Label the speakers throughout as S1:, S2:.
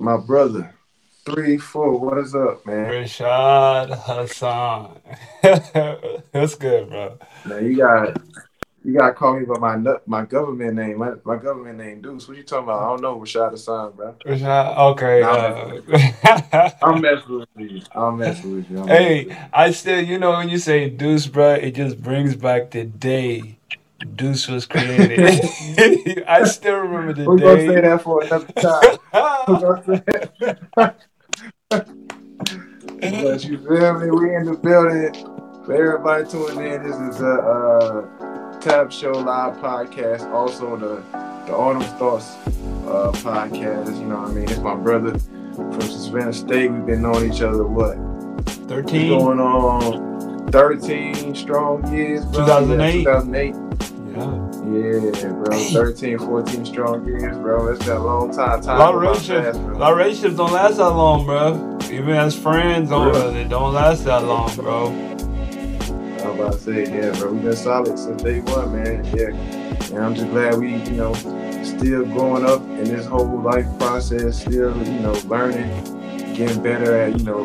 S1: My brother, three, four. What is up, man?
S2: Rashad Hassan. That's good, bro.
S1: Now you got you got to call me by my my government name. My, my government name, Deuce. What you talking about? I don't know Rashad Hassan, bro.
S2: Rashad, okay.
S1: Nah,
S2: Uh,
S1: I'm messing with you. I'm messing with you. I'm messing with
S2: hey,
S1: you.
S2: I still, you know, when you say Deuce, bro, it just brings back the day Deuce was created. I still remember the day.
S1: We're gonna say that for another time. We're gonna say that. But you feel me? We in the building. For everybody tuning in, this is a uh, Tap Show Live podcast. Also the the Arnold's Thoughts uh, podcast. You know what I mean? It's my brother from Savannah State. We've been knowing each other what?
S2: 13?
S1: going on 13 strong years,
S2: 2008?
S1: Yeah, 2008.
S2: Yeah.
S1: Yeah, bro. 13, 14 strong years, bro. That's that long time. time A
S2: lot of relationships, a lot of relationships don't last that long, bro. Even as friends, don't, they don't last that long, bro.
S1: I was about to say, yeah, bro. We've been solid since day one, man. Yeah. And I'm just glad we, you know, still growing up in this whole life process, still, you know, learning, getting better at, you know,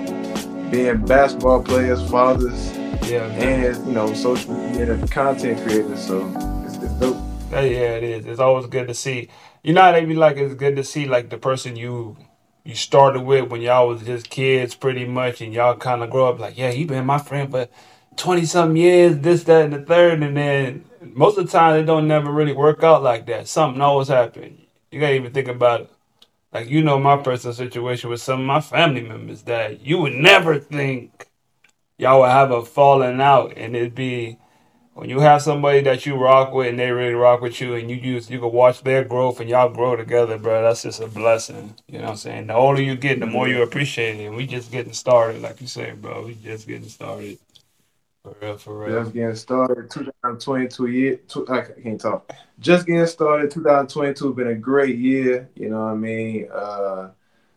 S1: being basketball players, fathers,
S2: Yeah,
S1: and, you know, social media content creators. So it's dope.
S2: Yeah, it is. It's always good to see. You know they be like, it's good to see like the person you you started with when y'all was just kids, pretty much, and y'all kind of grow up like, yeah, he been my friend for twenty something years, this, that, and the third, and then most of the time it don't never really work out like that. Something always happen. You gotta even think about it. Like you know my personal situation with some of my family members that you would never think y'all would have a falling out, and it'd be when you have somebody that you rock with and they really rock with you and you use you can watch their growth and y'all grow together, bro, that's just a blessing. You know what I'm saying? The older you get, the more you appreciate it. And we just getting started, like you say, bro. We just getting started. For real, for real.
S1: Just getting started. 2022 year. Two, I can't talk. Just getting started. 2022 been a great year. You know what I mean? Uh,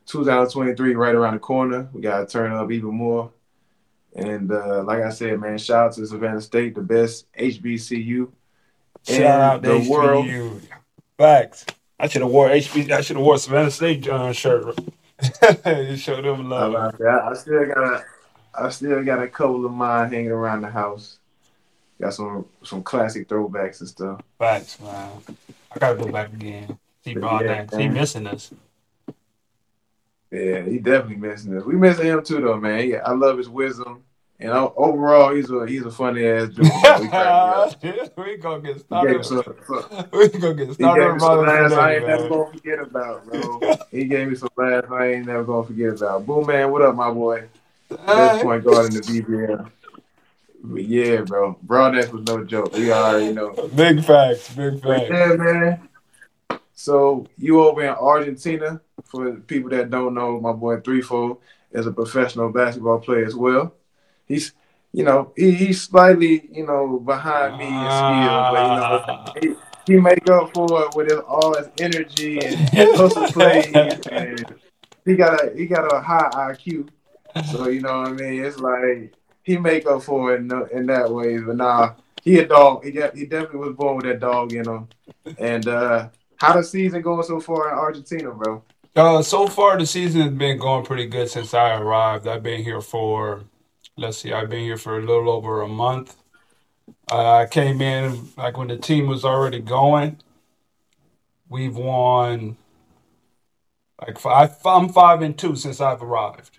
S1: 2023 right around the corner. We gotta turn up even more. And uh, like I said, man, shout out to Savannah State, the best HBCU in
S2: Shout out to
S1: the world.
S2: Facts. I should have wore HB I should have wore Savannah State uh, shirt. you show them
S1: I,
S2: love.
S1: that. I still got a, I still got a couple of mine hanging around the house. Got some some classic throwbacks and stuff.
S2: Facts, man. I gotta go back again. See Brown
S1: yeah,
S2: He missing us.
S1: Yeah, he definitely missing us. We missing him too, though, man. Yeah, I love his wisdom, and overall, he's a he's a funny ass dude. We crack me
S2: we gonna get
S1: He gave
S2: started.
S1: some.
S2: We gonna get
S1: He
S2: started
S1: gave me some laughs I ain't never gonna forget about, bro. He gave me some laughs I ain't never gonna forget about. Boom, man, what up, my boy? Best point guard in the BBL. But yeah, bro, Broadnax was no joke. We already know.
S2: Big facts, big facts.
S1: yeah, man. So you over in Argentina? For people that don't know, my boy Threefold is a professional basketball player as well. He's, you know, he, he's slightly, you know, behind me in skill, but you know,
S2: Ah.
S1: he, he make up for it with his, all his energy and hustle plays, and he got a he got a high IQ. So you know what I mean. It's like he make up for it in, in that way. But nah, he a dog. He got, he definitely was born with that dog in him. And uh how the season going so far in Argentina, bro?
S2: Uh, so far the season has been going pretty good since I arrived. I've been here for, let's see, I've been here for a little over a month. Uh, I came in like when the team was already going. We've won like five. I'm five and two since I've arrived.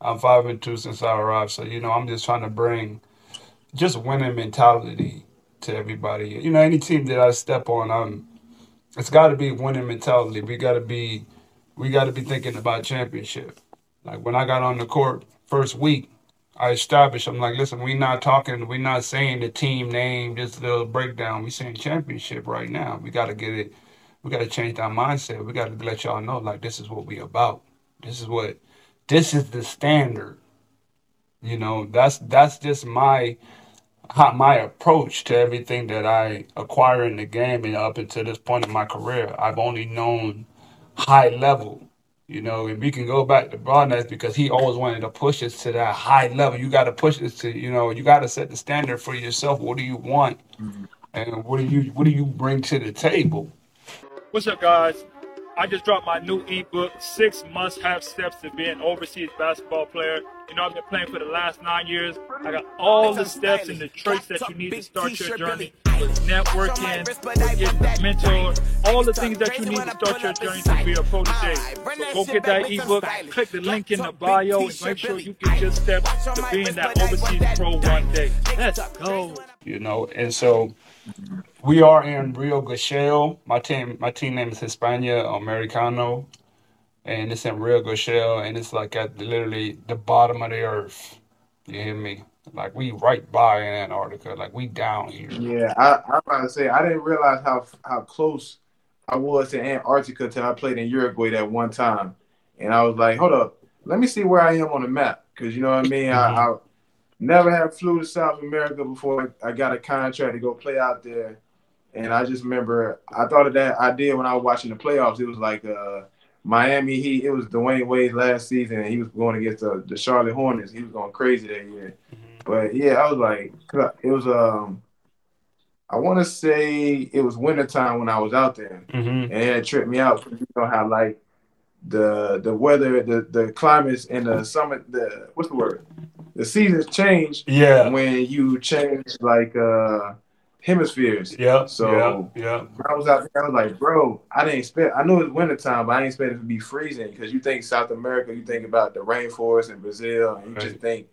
S2: I'm five and two since I arrived. So you know, I'm just trying to bring just winning mentality to everybody. You know, any team that I step on, I'm. It's got to be winning mentality. We got to be, we got to be thinking about championship. Like when I got on the court first week, I established. I'm like, listen, we're not talking. we're not saying the team name, just a little breakdown. We're saying championship right now. We got to get it. We got to change our mindset. We got to let y'all know, like, this is what we about. This is what, this is the standard. You know, that's that's just my how my approach to everything that I acquire in the game and up until this point in my career. I've only known high level. You know, and we can go back to Broadnax because he always wanted to push us to that high level. You got to push us to, you know, you got to set the standard for yourself. What do you want, and what do you what do you bring to the table?
S3: What's up, guys? I just dropped my new ebook, Six Must Have Steps to Be an Overseas Basketball Player. You know, I've been playing for the last nine years. I got all the steps and the traits that you need to start your journey with networking, with getting a mentor, all the things that you need to start your journey to be a pro today. So go get that ebook, click the link in the bio, and make sure you get your steps to being that overseas pro one day. Let's go.
S2: You know, and so we are in Rio Gallegos. My team, my team name is Hispano Americano, and it's in Rio Gallegos, and it's like at literally the bottom of the earth. You hear me? Like we right by in Antarctica, like we down here.
S1: Yeah, I, I was about to say I didn't realize how how close I was to Antarctica until I played in Uruguay that one time, and I was like, hold up, let me see where I am on the map, because you know what I mean.
S2: Mm-hmm.
S1: I, I never have flew to South America before I got a contract to go play out there, and I just remember I thought of that idea when I was watching the playoffs. It was like uh, Miami Heat. It was Dwyane Wade last season, and he was going against the, the Charlotte Hornets. He was going crazy that year. But yeah, I was like, it was um, I want to say it was wintertime when I was out there,
S2: Mm-hmm.
S1: and it tripped me out. You know how like the the weather, the the climates, and the summer, the what's the word? The seasons change
S2: Yeah.
S1: when you change like uh hemispheres.
S2: Yeah.
S1: So-
S2: yeah.
S1: When I was out there, I was like, bro, I didn't expect. I knew it was wintertime, but I didn't expect it to be freezing because you think South America, you think about the rainforest in Brazil, and you
S2: Right.
S1: just think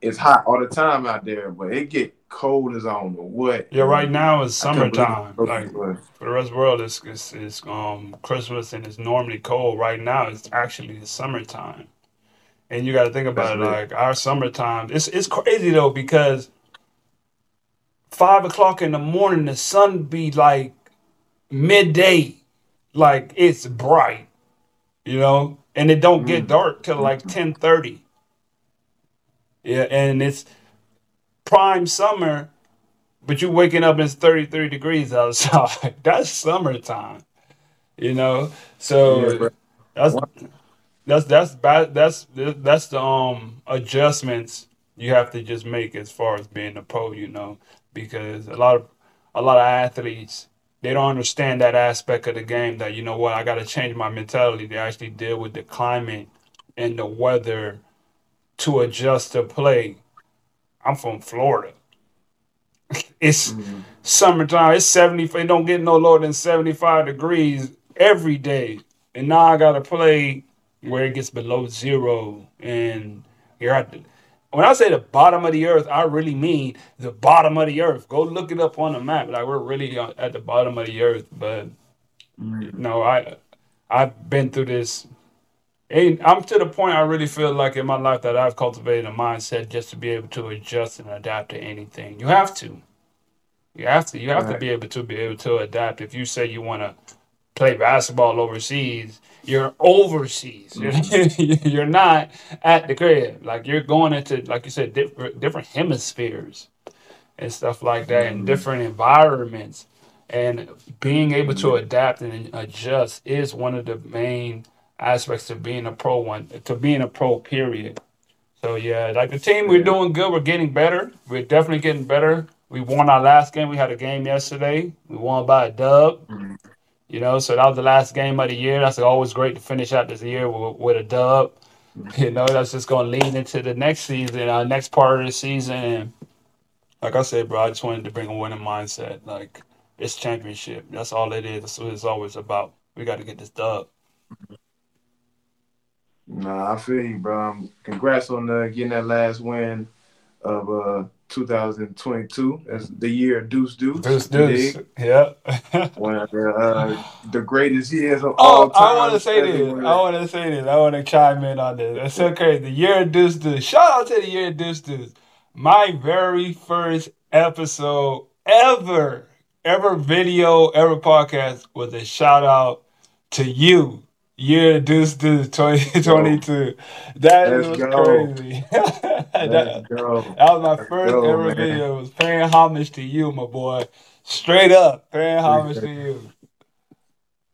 S1: it's hot all the time out there, but it get cold as on don't what.
S2: Yeah. Right now it's
S1: I couldn't believe
S2: summertime. Like for the rest of the world, it's, it's it's um Christmas and it's normally cold. Right now, it's actually the summertime, and you got to think about
S1: That's
S2: it.
S1: right.
S2: Like our summertime, it's it's crazy though because five o'clock in the morning, the sun be like midday, like it's bright, you know, and it don't get
S1: Mm.
S2: dark till like ten thirty. Yeah, and it's prime summer, but you're waking up and it's 33 degrees outside. That's summertime, you know. So that's that's that's bad. That's that's the um adjustments you have to just make as far as being a pro, you know, because a lot of a lot of athletes they don't understand that aspect of the game. That you know what, I got to change my mentality to actually deal with the climate and the weather to adjust to play. I'm from Florida. It's
S1: Mhm.
S2: summertime. It's 70. It don't get no lower than 75 degrees every day. And now I got to play where it gets below zero. And you're at the, when I say the bottom of the earth, I really mean the bottom of the earth. Go look it up on the map. Like we're really at the bottom of the earth. But
S1: Mhm.
S2: no, I I've been through this. And I'm to the point I really feel like in my life that I've cultivated a mindset just to be able to adjust and adapt to anything. You have to. You have to. You have to
S1: Right.
S2: be able to be able to adapt. If you say you want to play basketball overseas, you're overseas. You're, you're not at the crib. Like you're going into, like you said, different different hemispheres and stuff like that, and
S1: Mhm.
S2: different environments. And being able to adapt and adjust is one of the main aspects to being a pro. One to being a pro. Period. So yeah, like the team, we're doing good. We're getting better. We're definitely getting better. We won our last game. We had a game yesterday. We won by a dub.
S1: Mhm.
S2: You know, so that was the last game of the year. That's always great to finish out this year with, with a dub. You know, that's just going to lead into the next season, our next part of the season. And like I said, bro, I just wanted to bring a winning mindset. Like it's championship. That's all it is. That's what it's always about. We got to get this dub.
S1: Nah, I feel you, bro. Um, congrats on uh, getting that last win of uh 2022. That's the year of Deuce Deuce.
S2: Deuce, deuce.
S1: dig?
S2: Yeah.
S1: One of the, uh, the greatest years of
S2: Oh,
S1: all time.
S2: I want to say this. I want to say this. I want to chime in on this. That's so crazy. The year of Deuce Deuce. Shout out to the year of Deuce Deuce. My very first episode ever, ever video, ever podcast was a shout out to you. Year this Deuce 2022. That
S1: Let's
S2: was
S1: go.
S2: crazy. that, that was my
S1: Let's
S2: first
S1: go,
S2: ever
S1: man.
S2: video. It was paying homage to you, my boy. Straight up, paying homage to you.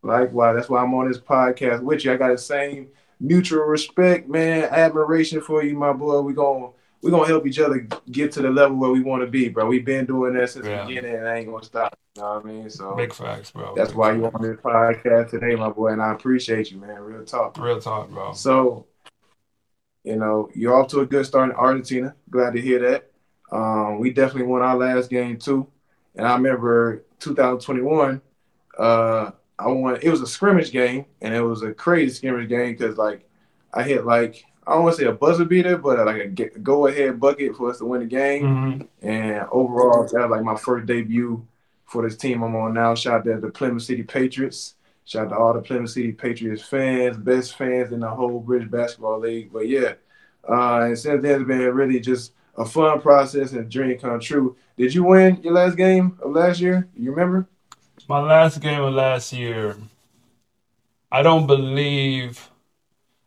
S1: Likewise, that's why I'm on this podcast with you. I got the same mutual respect, man, admiration for you, my boy. We going we're gonna help each other get to the level where we want to be, bro. We've been doing that since
S2: Yeah.
S1: the beginning, and I ain't gonna stop. You know what I mean? So
S2: Big facts, bro.
S1: that's
S2: Big
S1: why you on this podcast today, my boy, and I appreciate you, man. Real talk.
S2: Real talk, bro.
S1: So, you know, you're off to a good start in Argentina. Glad to hear that. Um, we definitely won our last game too, and I remember 2021. Uh, I won. It was a scrimmage game, and it was a crazy scrimmage game because like I hit like I don't want to say a buzzer beater, but like a go ahead bucket for us to win the game.
S2: Mhm.
S1: And overall, that was like my first debut for this team I'm on now. Shout out to the Plymouth City Patriots. Shout out to all the Plymouth City Patriots fans, best fans in the whole British Basketball League. But yeah, uh, and since then it's been really just a fun process and a dream come true. Did you win your last game of last year? You remember?
S2: My last game of last year, I don't believe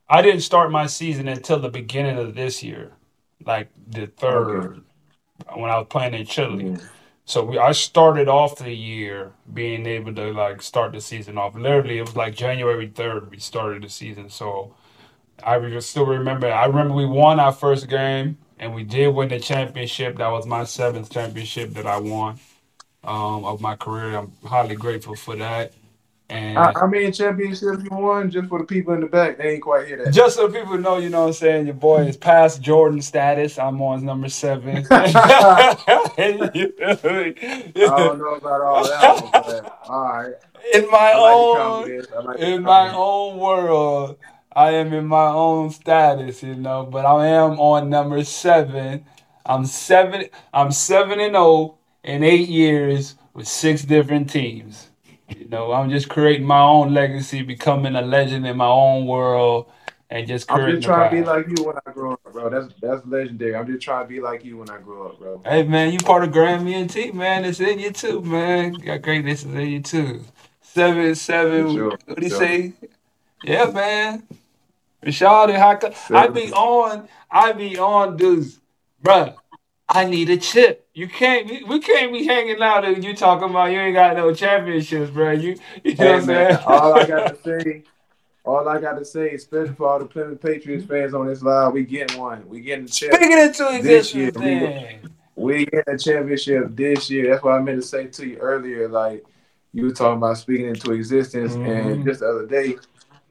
S2: I didn't start my season until the beginning of this year, like the third when I was playing in Chile. So we, I started off the year being able to like start the season off. Literally, it was like January third we started the season. So I still remember. I remember we won our first game and we did win the championship. That was my seventh championship that I won um, of my career. I'm highly grateful for that. And
S1: how many championships you won? Just for the people in the back, they ain't quite hear that.
S2: just so people know, you know what I'm saying, your boy is past Jordan status. I'm on number seven.
S1: I don't know about all that, one, but all right.
S2: in my own
S1: like
S2: in my own world, I am in my own status, you know, but I am on number seven. I'm seven I'm seven and oh in eight years with six different teams. You know, I'm just creating my own legacy, becoming a legend in my own world, and just
S1: I'm just trying to be like you when I grow up, bro. That's that's legendary. I'm just trying to be like you when I grow up, bro.
S2: Hey man, you part of Grammy and T, man. It's in you too, man. Got greatness is in you too. Seven, seven.
S1: Sure,
S2: What do you say? Yeah, man. Rashad and Haka. I be on. I be on, dudes, bruh. I need a chip. You can't. We, we can't be hanging out and you talking about you ain't got no championships, bruh. You, you know
S1: Hey,
S2: what I'm saying?
S1: all I got to say, all I got to say, especially for all the Plymouth Patriots fans on this live, we getting one. We getting the chip.
S2: Speaking into
S1: This year,
S2: existence,
S1: we-. We getting a championship this year. That's what I meant to say to you earlier. Like you were talking about speaking into existence,
S2: Mhm.
S1: and just the other day,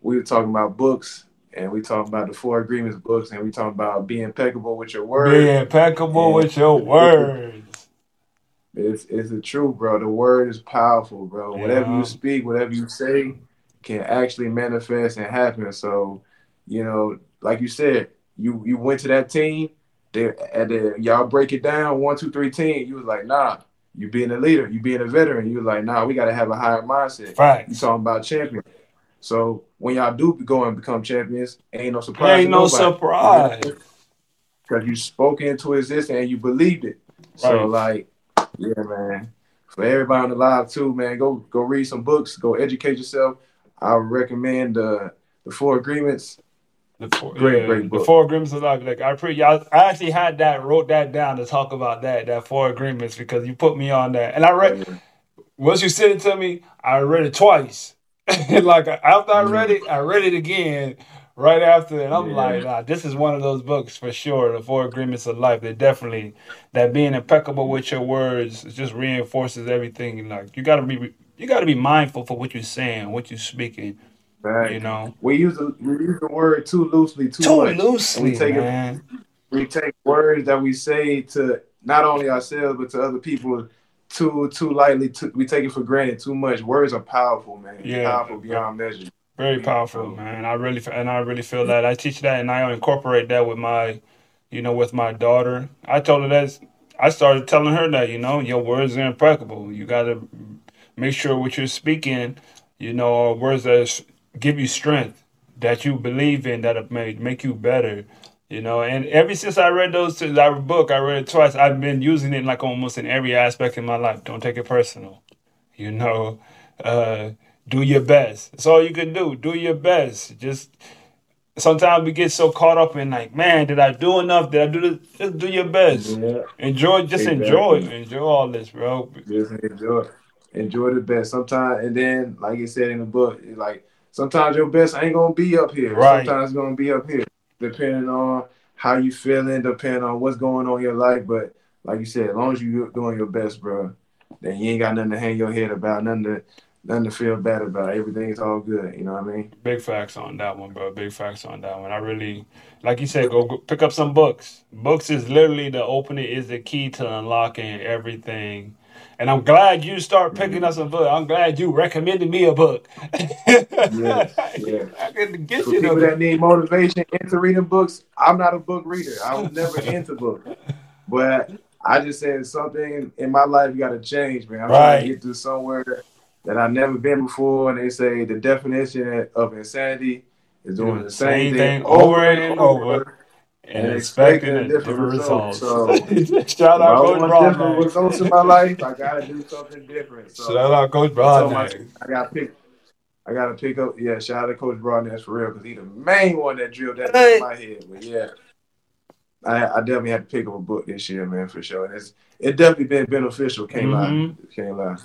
S1: we were talking about books, and we talk about the Four Agreements books, and we talk about being impeccable with your word.
S2: Be impeccable with your words.
S1: It's it's the truth, bro. The word is powerful, bro. Whatever you speak, whatever you say, can actually manifest and happen. So, you know, like you said, you you went to that team. They at the y'all break it down one two three team. You was like, nah. You being a leader, you being a veteran. You was like, nah. We got to have a higher mindset. Right.
S2: You
S1: talking about champion. So when y'all do go and become champions, ain't no surprise.
S2: Ain't no surprise.
S1: because you spoke into existence and you believed it. So like, yeah, man. For everybody on the live too, man, go go read some books, go educate yourself. I recommend the the Four Agreements.
S2: The four,
S1: Great,
S2: yeah,
S1: great
S2: the four agreements of life. Like I pre, I, I actually had that, wrote that down to talk about that, that four agreements because you put me on that, and I read. Once you sent it to me, I read it twice. like after I read it, I read it again right after, and I'm
S1: Yeah.
S2: like, nah, this is one of those books for sure. The Four Agreements of Life. They definitely that being impeccable with your words just reinforces everything. Like you gotta be, you gotta be mindful for what you're saying, what you're speaking.
S1: Right.
S2: You know,
S1: We use the we use the word too loosely, too,
S2: too loosely,
S1: take it-
S2: man.
S1: We take words that we say to not only ourselves but to other people too too lightly. Too, we take it for granted too much. Words are powerful, man.
S2: Yeah.
S1: powerful beyond measure.
S2: Very powerful, man. I really and I really feel that. I teach that and I incorporate that with my, you know, with my daughter. I told her that. I started telling her that, you know, your words are impeccable. You got to make sure what you're speaking, you know, are words that give you strength, that you believe in, that may make you better. You know, and ever since I read those two, that book, I read it twice. I've been using it like almost in every aspect in my life. Don't take it personal. You know, uh, do your best. That's all you can do. Do your best. Just sometimes we get so caught up in like, man, did I do enough? Did I do this? Just do your best.
S1: Yeah.
S2: Enjoy. Just
S1: Exactly.
S2: enjoy. Enjoy all this, bro.
S1: Just enjoy. Enjoy the best. Sometimes, and then, like you said in the book, like sometimes your best ain't gonna be up here.
S2: Right.
S1: Sometimes it's gonna be up here, depending on how you feeling, depending on what's going on in your life. But like you said, as long as you're doing your best, bro, then you ain't got nothing to hang your head about, nothing to nothing to feel bad about. Everything's all good. You know what I mean?
S2: Big facts on that one, bro. Big facts on that one. I really, like you said, go, go pick up some books. Books is literally the opening, is the key to unlocking everything. And I'm glad you start picking mm-hmm. up some books. I'm glad you recommended me a book.
S1: Yes, yes.
S2: I can get
S1: For
S2: you
S1: people that need motivation into reading books, I'm not a book reader. I was never into books. But I just said something in my life got to change, man. I'm trying to get to somewhere that I've never been before. And they say the definition of insanity is doing the same thing over and over.
S2: and expecting a different result.
S1: So,
S2: Shout out Coach Broadnax.
S1: results in my life, I gotta do something different. So
S2: Shout out Coach
S1: I told my
S2: Broadnax.
S1: team, I gotta pick. I gotta pick up. Yeah, shout out to Coach Broadnax for real because he the main one that drilled that
S2: Hey.
S1: in my head. But yeah, I, I definitely had to pick up a book this year, man, for sure. And it's it definitely been beneficial. Can't
S2: Mhm.
S1: lie. Can't lie.